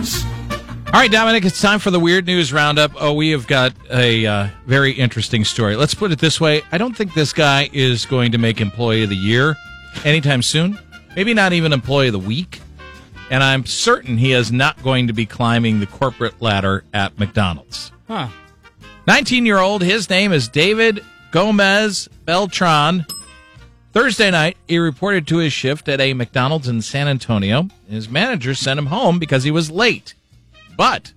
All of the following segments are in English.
news. All right, Dominic, it's time for the weird news roundup. Oh, we have got a uh, very interesting story. Let's put it this way I don't think this guy is going to make Employee of the Year anytime soon. Maybe not even Employee of the Week. And I'm certain he is not going to be climbing the corporate ladder at McDonald's. Huh. 19 year old, his name is David Gomez Beltran. Thursday night, he reported to his shift at a McDonald's in San Antonio. His manager sent him home because he was late. But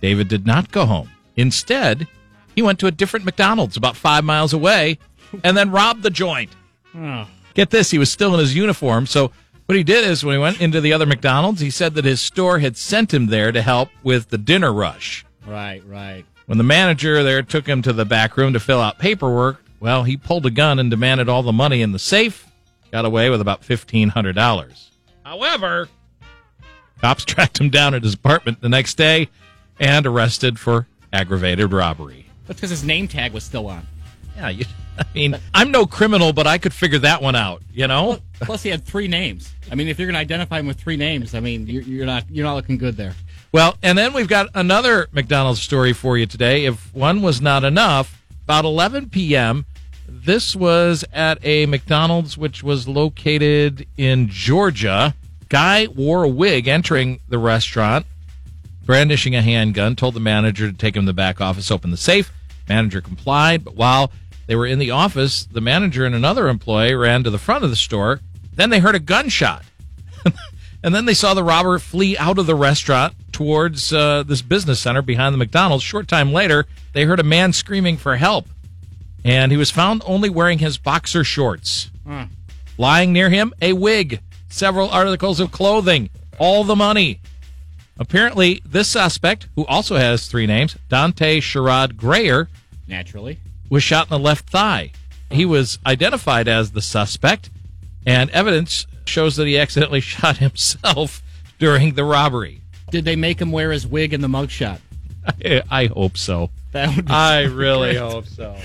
David did not go home. Instead, he went to a different McDonald's about five miles away and then robbed the joint. Oh. Get this, he was still in his uniform. So what he did is when he went into the other McDonald's, he said that his store had sent him there to help with the dinner rush. Right, right. When the manager there took him to the back room to fill out paperwork, well, he pulled a gun and demanded all the money in the safe. Got away with about $1,500. However, cops tracked him down at his apartment the next day and arrested for aggravated robbery. That's because his name tag was still on. Yeah, you, I mean, I'm no criminal, but I could figure that one out, you know? Plus, he had three names. I mean, if you're going to identify him with three names, I mean, you're, you're not you're not looking good there. Well, and then we've got another McDonald's story for you today. If one was not enough, about 11 p.m., this was at a McDonald's which was located in Georgia. Guy wore a wig entering the restaurant, brandishing a handgun, told the manager to take him to the back office, open the safe. Manager complied, but while they were in the office, the manager and another employee ran to the front of the store. Then they heard a gunshot. and then they saw the robber flee out of the restaurant towards uh, this business center behind the McDonald's. Short time later, they heard a man screaming for help, and he was found only wearing his boxer shorts. Huh. Lying near him, a wig, several articles of clothing, all the money. Apparently, this suspect, who also has three names, Dante Sherrod Grayer, Naturally. was shot in the left thigh. He hmm. was identified as the suspect, and evidence shows that he accidentally shot himself during the robbery. Did they make him wear his wig in the mugshot? I, I hope so. That would be I really hope so.